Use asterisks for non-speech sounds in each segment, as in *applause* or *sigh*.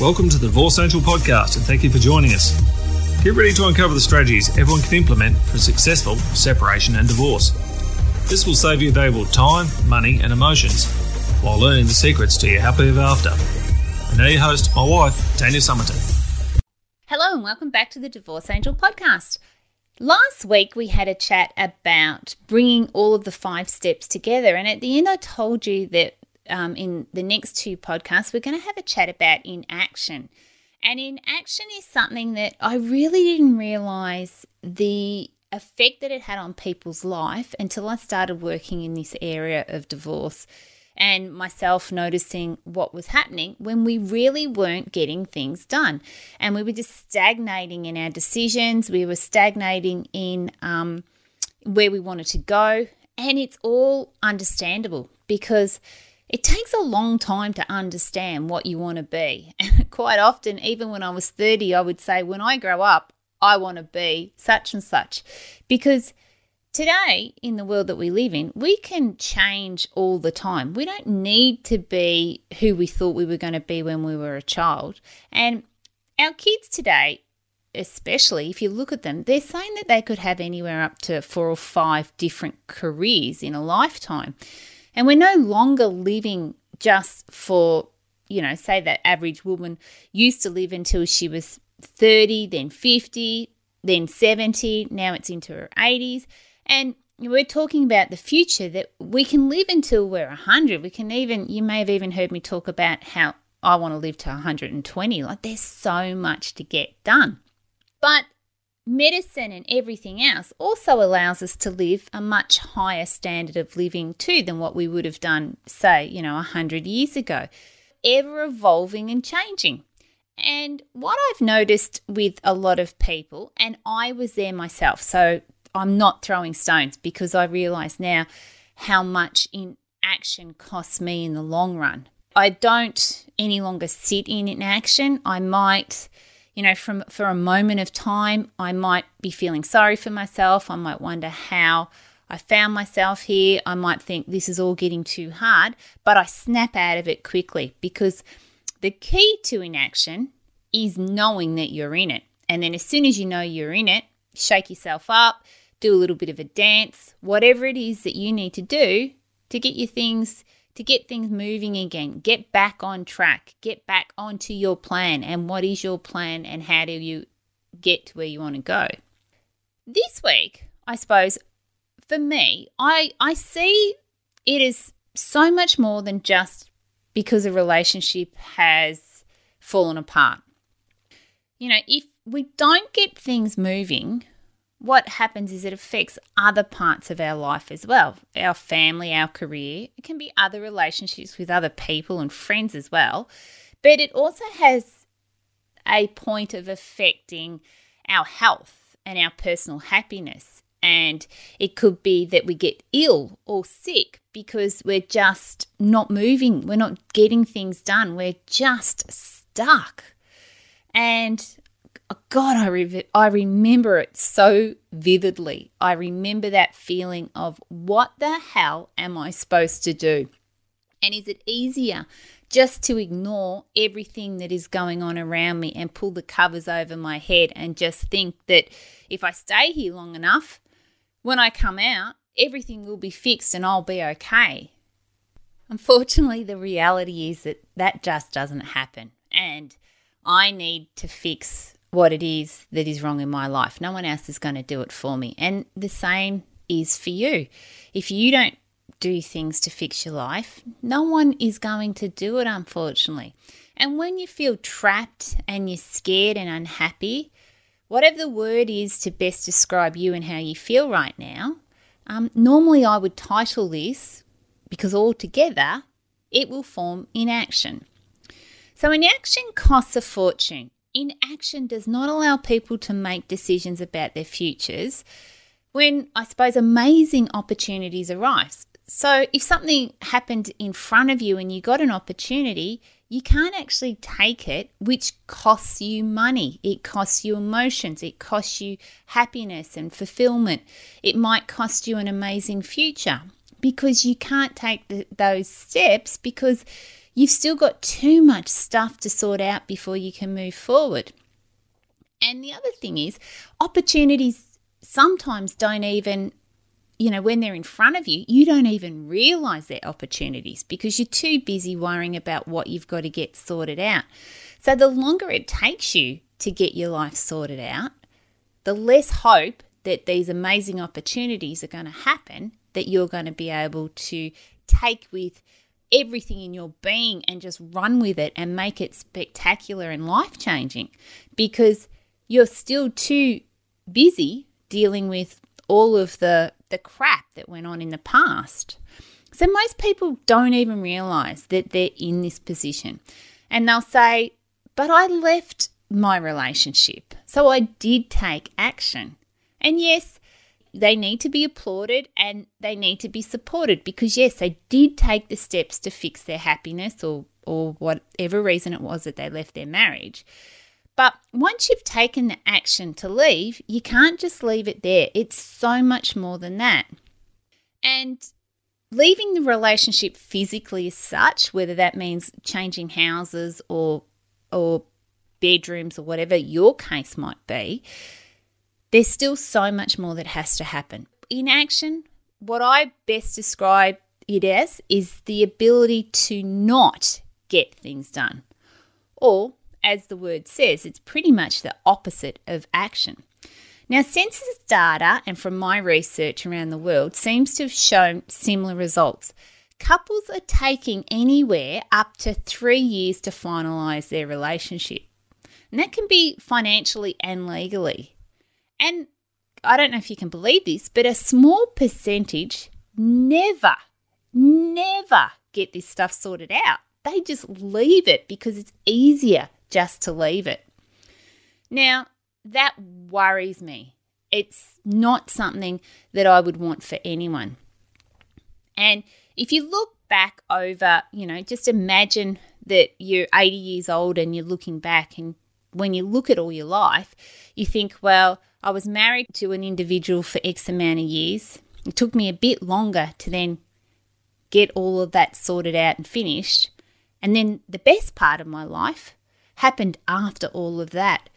Welcome to the Divorce Angel podcast, and thank you for joining us. Get ready to uncover the strategies everyone can implement for successful separation and divorce. This will save you valuable time, money, and emotions while learning the secrets to your happy ever after. And now your host, my wife, Tanya Summerton. Hello, and welcome back to the Divorce Angel podcast. Last week, we had a chat about bringing all of the five steps together. And at the end, I told you that um, in the next two podcasts, we're going to have a chat about inaction. And inaction is something that I really didn't realize the effect that it had on people's life until I started working in this area of divorce and myself noticing what was happening when we really weren't getting things done. And we were just stagnating in our decisions, we were stagnating in um, where we wanted to go. And it's all understandable because it takes a long time to understand what you want to be. And *laughs* quite often, even when I was 30, I would say, when I grow up, I want to be such and such. Because today, in the world that we live in, we can change all the time. We don't need to be who we thought we were going to be when we were a child. And our kids today, especially if you look at them, they're saying that they could have anywhere up to four or five different careers in a lifetime. And we're no longer living just for, you know, say that average woman used to live until she was 30, then 50, then 70, now it's into her 80s. And we're talking about the future that we can live until we're 100. We can even, you may have even heard me talk about how I want to live to 120. Like there's so much to get done. But medicine and everything else also allows us to live a much higher standard of living too than what we would have done, say, you know, 100 years ago. Ever evolving and changing. And what I've noticed with a lot of people, and I was there myself, so I'm not throwing stones because I realize now how much inaction costs me in the long run. I don't any longer sit in inaction. I might you know, from for a moment of time, I might be feeling sorry for myself. I might wonder how I found myself here. I might think this is all getting too hard, but I snap out of it quickly because the key to inaction is knowing that you're in it. And then as soon as you know you're in it, shake yourself up, do a little bit of a dance, whatever it is that you need to do to get your things to get things moving again. Get back on track. Get back onto your plan. And what is your plan and how do you get to where you want to go? This week, I suppose, for me, I, I see it is so much more than just because a relationship has fallen apart. You know, if we don't get things moving, what happens is it affects other parts of our life as well our family, our career. It can be other relationships with other people and friends as well. But it also has a point of affecting our health and our personal happiness. And it could be that we get ill or sick because we're just not moving, we're not getting things done, we're just stuck. And Oh, God, I, re- I remember it so vividly. I remember that feeling of what the hell am I supposed to do? And is it easier just to ignore everything that is going on around me and pull the covers over my head and just think that if I stay here long enough, when I come out, everything will be fixed and I'll be okay? Unfortunately, the reality is that that just doesn't happen. And I need to fix what it is that is wrong in my life. No one else is going to do it for me. And the same is for you. If you don't do things to fix your life, no one is going to do it, unfortunately. And when you feel trapped and you're scared and unhappy, whatever the word is to best describe you and how you feel right now, um, normally I would title this because altogether it will form inaction. So, inaction costs a fortune inaction does not allow people to make decisions about their futures when I suppose amazing opportunities arise. So, if something happened in front of you and you got an opportunity, you can't actually take it, which costs you money. It costs you emotions. It costs you happiness and fulfillment. It might cost you an amazing future because you can't take the, those steps because you've still got too much stuff to sort out before you can move forward. And the other thing is, opportunities sometimes don't even, you know, when they're in front of you, you don't even realize they're opportunities because you're too busy worrying about what you've got to get sorted out. So the longer it takes you to get your life sorted out, the less hope that these amazing opportunities are going to happen that you're going to be able to take with everything in your being and just run with it and make it spectacular and life changing because you're still too busy dealing with all of the the crap that went on in the past. So most people don't even realize that they're in this position. And they'll say, "But I left my relationship. So I did take action." And yes, they need to be applauded and they need to be supported because yes, they did take the steps to fix their happiness or or whatever reason it was that they left their marriage. But once you've taken the action to leave, you can't just leave it there. It's so much more than that. And leaving the relationship physically as such, whether that means changing houses or or bedrooms or whatever your case might be, there's still so much more that has to happen. In action, what I best describe it as is the ability to not get things done. Or, as the word says, it's pretty much the opposite of action. Now, census data and from my research around the world seems to have shown similar results. Couples are taking anywhere up to three years to finalise their relationship. And that can be financially and legally. And I don't know if you can believe this, but a small percentage never, never get this stuff sorted out. They just leave it because it's easier just to leave it. Now, that worries me. It's not something that I would want for anyone. And if you look back over, you know, just imagine that you're 80 years old and you're looking back, and when you look at all your life, you think, well, I was married to an individual for X amount of years. It took me a bit longer to then get all of that sorted out and finished. And then the best part of my life happened after all of that.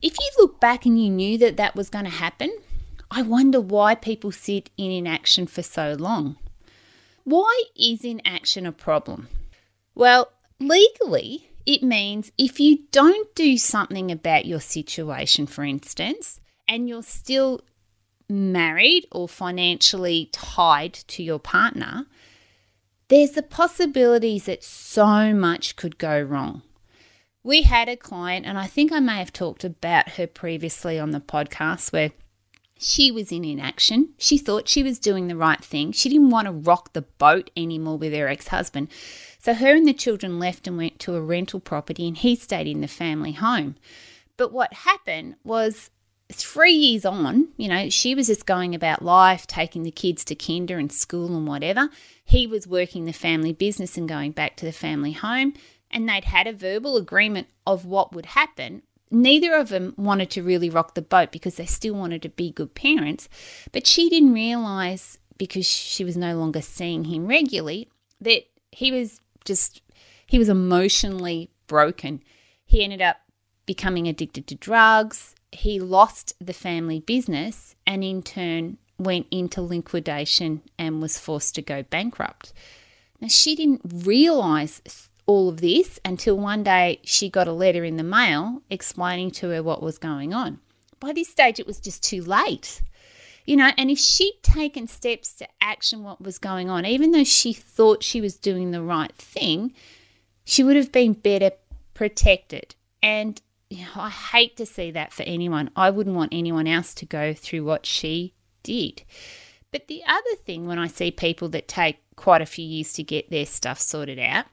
If you look back and you knew that that was going to happen, I wonder why people sit in inaction for so long. Why is inaction a problem? Well, legally, it means if you don't do something about your situation, for instance, and you're still married or financially tied to your partner, there's the possibilities that so much could go wrong. We had a client, and I think I may have talked about her previously on the podcast, where she was in inaction. She thought she was doing the right thing. She didn't want to rock the boat anymore with her ex husband. So her and the children left and went to a rental property, and he stayed in the family home. But what happened was three years on, you know, she was just going about life, taking the kids to kinder and school and whatever. He was working the family business and going back to the family home, and they'd had a verbal agreement of what would happen. Neither of them wanted to really rock the boat because they still wanted to be good parents, but she didn't realize because she was no longer seeing him regularly that he was just he was emotionally broken. He ended up becoming addicted to drugs he lost the family business and in turn went into liquidation and was forced to go bankrupt. Now, she didn't realize all of this until one day she got a letter in the mail explaining to her what was going on. By this stage, it was just too late. You know, and if she'd taken steps to action what was going on, even though she thought she was doing the right thing, she would have been better protected. And you know, I hate to see that for anyone. I wouldn't want anyone else to go through what she did. But the other thing, when I see people that take quite a few years to get their stuff sorted out,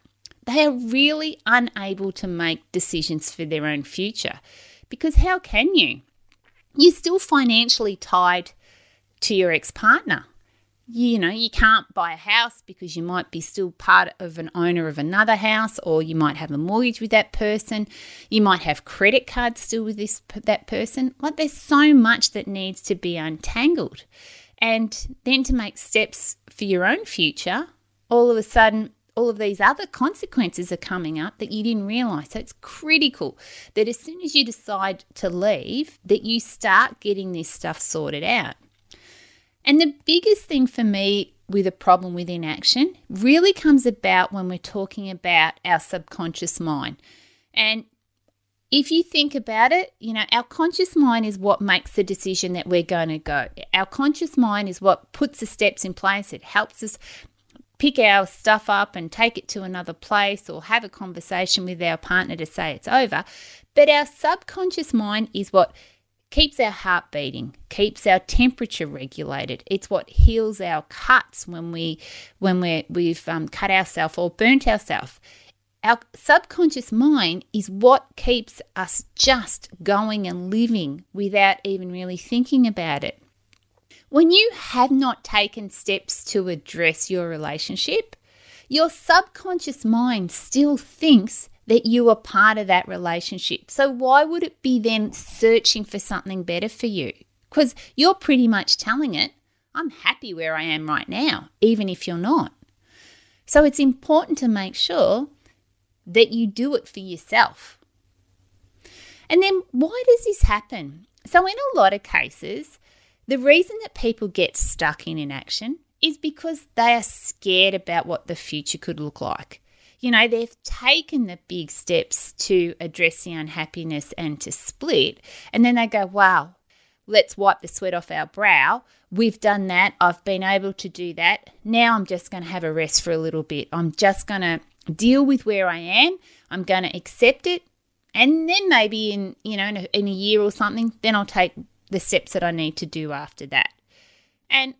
they are really unable to make decisions for their own future. Because how can you? You're still financially tied to your ex partner you know, you can't buy a house because you might be still part of an owner of another house, or you might have a mortgage with that person. You might have credit cards still with this that person. Like there's so much that needs to be untangled, and then to make steps for your own future, all of a sudden, all of these other consequences are coming up that you didn't realize. So it's critical that as soon as you decide to leave, that you start getting this stuff sorted out. And the biggest thing for me with a problem with inaction really comes about when we're talking about our subconscious mind. And if you think about it, you know, our conscious mind is what makes the decision that we're going to go. Our conscious mind is what puts the steps in place. It helps us pick our stuff up and take it to another place or have a conversation with our partner to say it's over. But our subconscious mind is what keeps our heart beating, keeps our temperature regulated. It's what heals our cuts when we when we we've um, cut ourselves or burnt ourselves. Our subconscious mind is what keeps us just going and living without even really thinking about it. When you have not taken steps to address your relationship, your subconscious mind still thinks that you are part of that relationship. So, why would it be then searching for something better for you? Because you're pretty much telling it, I'm happy where I am right now, even if you're not. So, it's important to make sure that you do it for yourself. And then, why does this happen? So, in a lot of cases, the reason that people get stuck in inaction is because they are scared about what the future could look like. You know, they've taken the big steps to address the unhappiness and to split, and then they go, wow, let's wipe the sweat off our brow. We've done that. I've been able to do that. Now I'm just going to have a rest for a little bit. I'm just going to deal with where I am. I'm going to accept it. And then maybe in, you know, in a, in a year or something, then I'll take the steps that I need to do after that. And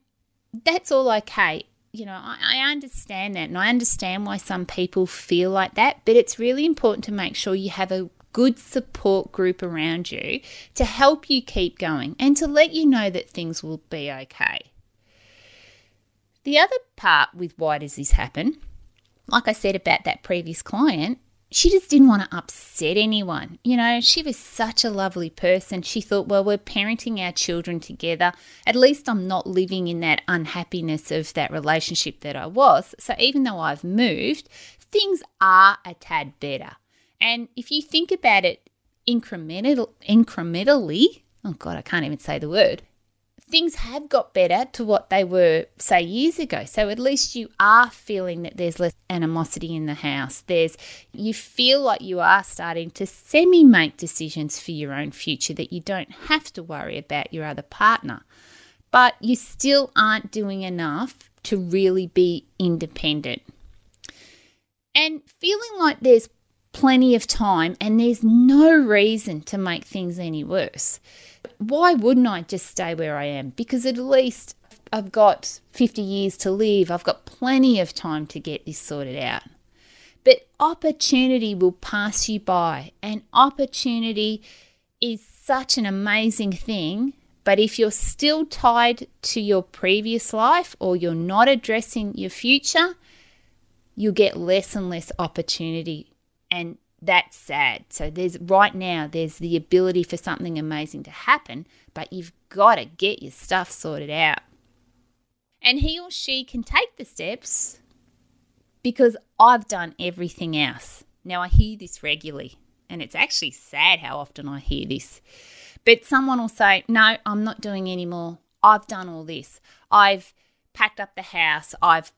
that's all okay. You know, I, I, understand that and I understand why some people feel like that, but it's really important to make sure you have a good support group around you to help you keep going and to let you know that things will be okay. The other part with why does this happen, like I said about that previous client, she just didn't want to upset anyone. You know, she was such a lovely person. She thought, well, we're parenting our children together. At least I'm not living in that unhappiness of that relationship that I was. So even though I've moved, things are a tad better. And if you think about it incremental, incrementally, oh God, I can't even say the word, things have got better to what they were, say, years ago. So at least you are feeling that there's less animosity in the house. There's you feel like you are starting to semi make decisions for your own future that you don't have to worry about your other partner. But you still aren't doing enough to really be independent. And feeling like there's plenty of time and there's no reason to make things any worse why wouldn't I just stay where I am? Because at least I've got 50 years to live. I've got plenty of time to get this sorted out. But opportunity will pass you by, and opportunity is such an amazing thing. But if you're still tied to your previous life or you're not addressing your future, you'll get less and less opportunity. And that's sad. So there's right now there's the ability for something amazing to happen, but you've got to get your stuff sorted out. And he or she can take the steps because I've done everything else. Now I hear this regularly, and it's actually sad how often I hear this. But someone will say, "No, I'm not doing any more. I've done all this. I've packed up the house. I've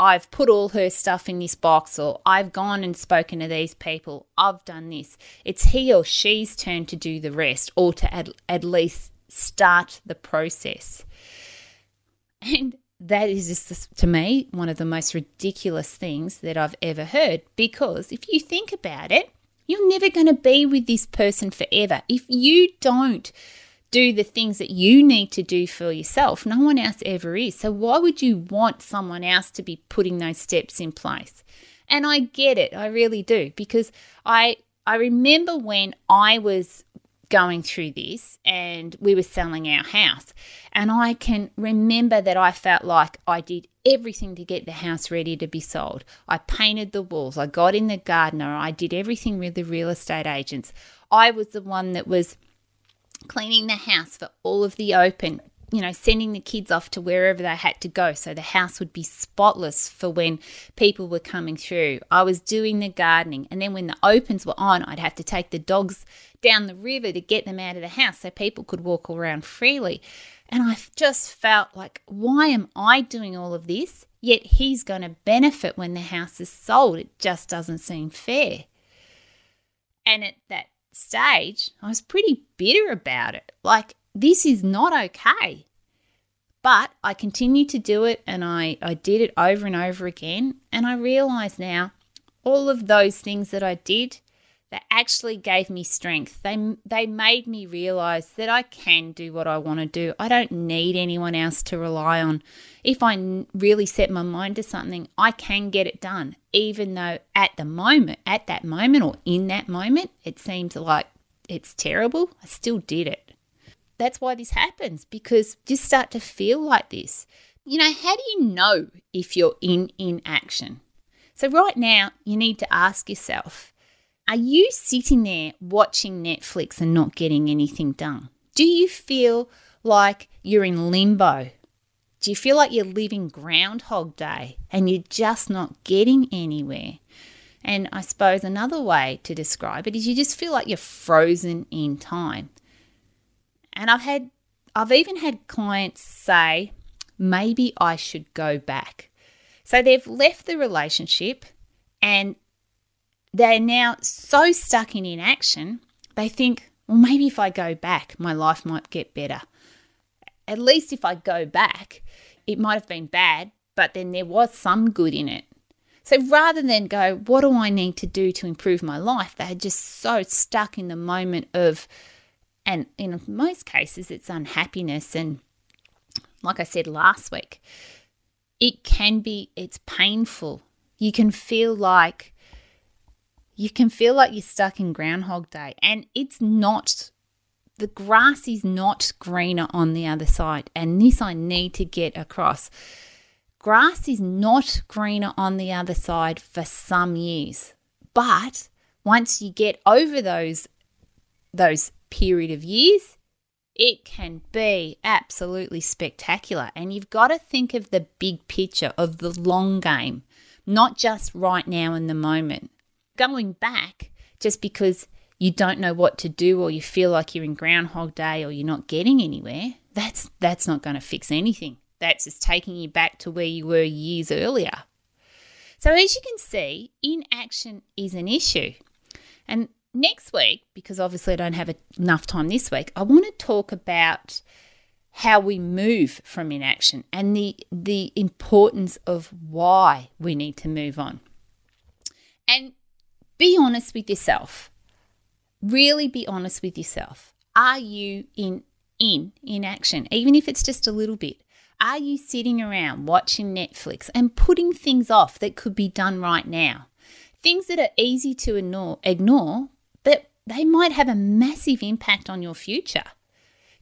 I've put all her stuff in this box, or I've gone and spoken to these people, I've done this. It's he or she's turn to do the rest, or to at, at least start the process. And that is just, to me, one of the most ridiculous things that I've ever heard. Because if you think about it, you're never going to be with this person forever. If you don't do the things that you need to do for yourself. No one else ever is. So, why would you want someone else to be putting those steps in place? And I get it, I really do, because I I remember when I was going through this and we were selling our house. And I can remember that I felt like I did everything to get the house ready to be sold. I painted the walls, I got in the gardener, I did everything with the real estate agents. I was the one that was cleaning the house for all of the open you know, sending the kids off to wherever they had to go so the house would be spotless for when people were coming through. I was doing the gardening, and then when the opens were on, I'd have to take the dogs down the river to get them out of the house so people could walk around freely. And I just felt like, why am I doing all of this? Yet he's going to benefit when the house is sold. It just doesn't seem fair. And at that stage, I was pretty bitter about it. Like, this is not okay. But I continued to do it and I, I did it over and over again. And I realize now all of those things that I did that actually gave me strength. They they made me realize that I can do what I want to do. I don't need anyone else to rely on. If I really set my mind to something, I can get it done. Even though at the moment, at that moment or in that moment, it seems like it's terrible, I still did it. That's why this happens because you start to feel like this. You know, how do you know if you're in inaction? So right now, you need to ask yourself, are you sitting there watching Netflix and not getting anything done? Do you feel like you're in limbo? Do you feel like you're living Groundhog Day and you're just not getting anywhere? And I suppose another way to describe it is you just feel like you're frozen in time. And I've had, I've even had clients say, maybe I should go back. So they've left the relationship and they're now so stuck in inaction, they think, well, maybe if I go back, my life might get better. At least if I go back, it might have been bad, but then there was some good in it. So rather than go, what do I need to do to improve my life? They're just so stuck in the moment of, and in most cases, it's unhappiness. And like I said last week, it can be, it's painful. You can feel like you can feel like you're stuck in Groundhog Day. And it's not, the grass is not greener on the other side. And this I need to get across. Grass is not greener on the other side for some years. But once you get over those, those period of years, it can be absolutely spectacular. And you've got to think of the big picture of the long game, not just right now in the moment going back just because you don't know what to do or you feel like you're in groundhog day or you're not getting anywhere that's that's not going to fix anything. That's just taking you back to where you were years earlier. So as you can see inaction is an issue. And next week because obviously I don't have enough time this week I want to talk about how we move from inaction and the the importance of why we need to move on. And be honest with yourself. Really be honest with yourself. Are you in in in action, even if it's just a little bit? Are you sitting around watching Netflix and putting things off that could be done right now? Things that are easy to ignore, ignore but they might have a massive impact on your future.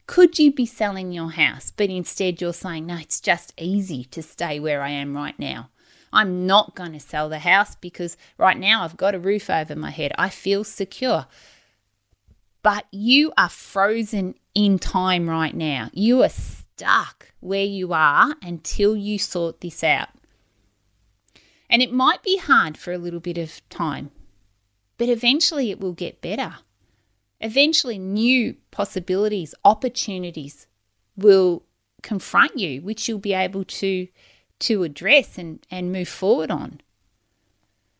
Could you be selling your house, but instead you're saying, no, it's just easy to stay where I am right now? I'm not going to sell the house because right now I've got a roof over my head. I feel secure. But you are frozen in time right now. You are stuck where you are until you sort this out. And it might be hard for a little bit of time, but eventually it will get better. Eventually, new possibilities, opportunities will confront you, which you'll be able to to address and, and move forward on.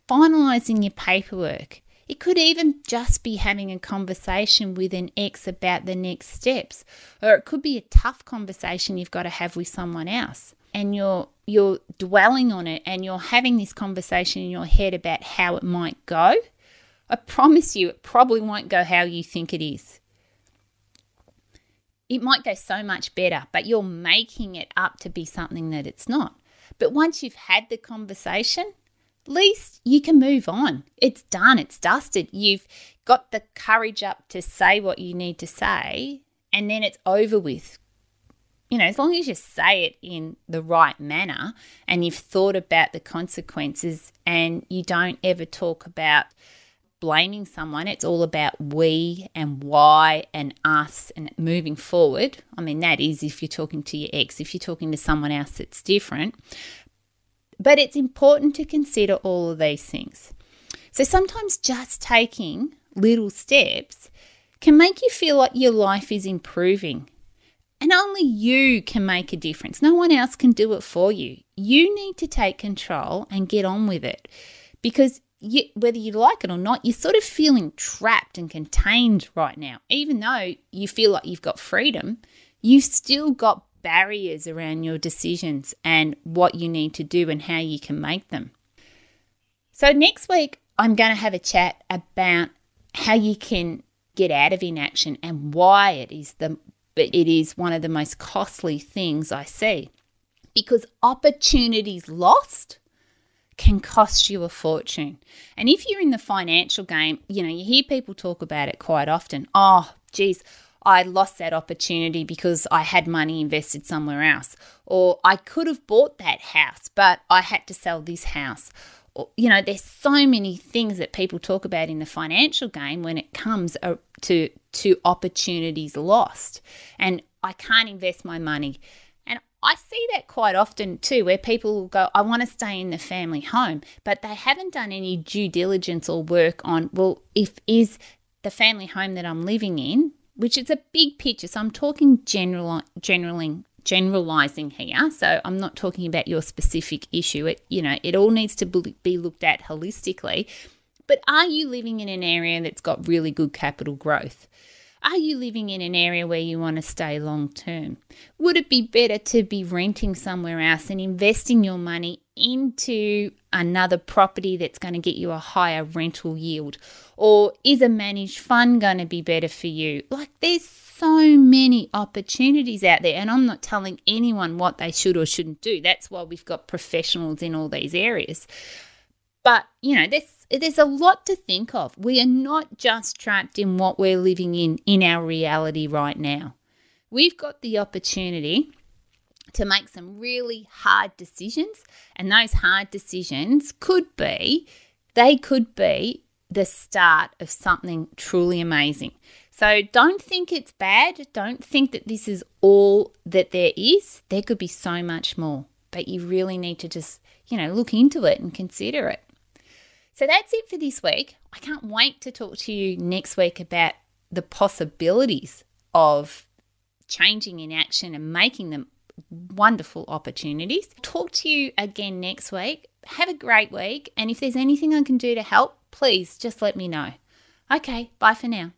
Finalising your paperwork. It could even just be having a conversation with an ex about the next steps, or it could be a tough conversation you've got to have with someone else. And you're you're dwelling on it and you're having this conversation in your head about how it might go. I promise you it probably won't go how you think it is. It might go so much better, but you're making it up to be something that it's not. But once you've had the conversation, at least you can move on. It's done, it's dusted. You've got the courage up to say what you need to say, and then it's over with. You know, as long as you say it in the right manner and you've thought about the consequences and you don't ever talk about blaming someone. It's all about we and why and us and moving forward. I mean, that is if you're talking to your ex, if you're talking to someone else, it's different. But it's important to consider all of these things. So sometimes just taking little steps can make you feel like your life is improving. And only you can make a difference. No one else can do it for you. You need to take control and get on with it because you, whether you like it or not, you're sort of feeling trapped and contained right now. Even though you feel like you've got freedom, you've still got barriers around your decisions and what you need to do and how you can make them. So, next week, I'm going to have a chat about how you can get out of inaction and why it is the it is one of the most costly things I see. Because opportunities lost can cost you a fortune. And if you're in the financial game, you know, you hear people talk about it quite often. Oh, geez, I lost that opportunity because I had money invested somewhere else. Or I could have bought that house, but I had to sell this house. Or, you know, there's so many things that people talk about in the financial game when it comes uh, to to opportunities lost. And I can't invest my money. I see that quite often too, where people go, I want to stay in the family home, but they haven't done any due diligence or work on, well, if is the family home that I'm living in, which is a big picture. So I'm talking general, generaling, generalizing here. So I'm not talking about your specific issue. It, you know, it all needs to be looked at holistically. But are you living in an area that's got really good capital growth? Are you living in an area where you want to stay long term? Would it be better to be renting somewhere else and investing your money into another property that's going to get you a higher rental yield? Or is a managed fund going to be better for you? Like, there's so many opportunities out there, and I'm not telling anyone what they should or shouldn't do. That's why we've got professionals in all these areas. But, you know, there's there's a lot to think of. We are not just trapped in what we're living in in our reality right now. We've got the opportunity to make some really hard decisions, and those hard decisions could be they could be the start of something truly amazing. So don't think it's bad. Don't think that this is all that there is. There could be so much more, but you really need to just, you know, look into it and consider it. So that's it for this week. I can't wait to talk to you next week about the possibilities of changing in action and making them wonderful opportunities. Talk to you again next week. Have a great week. And if there's anything I can do to help, please just let me know. Okay, bye for now.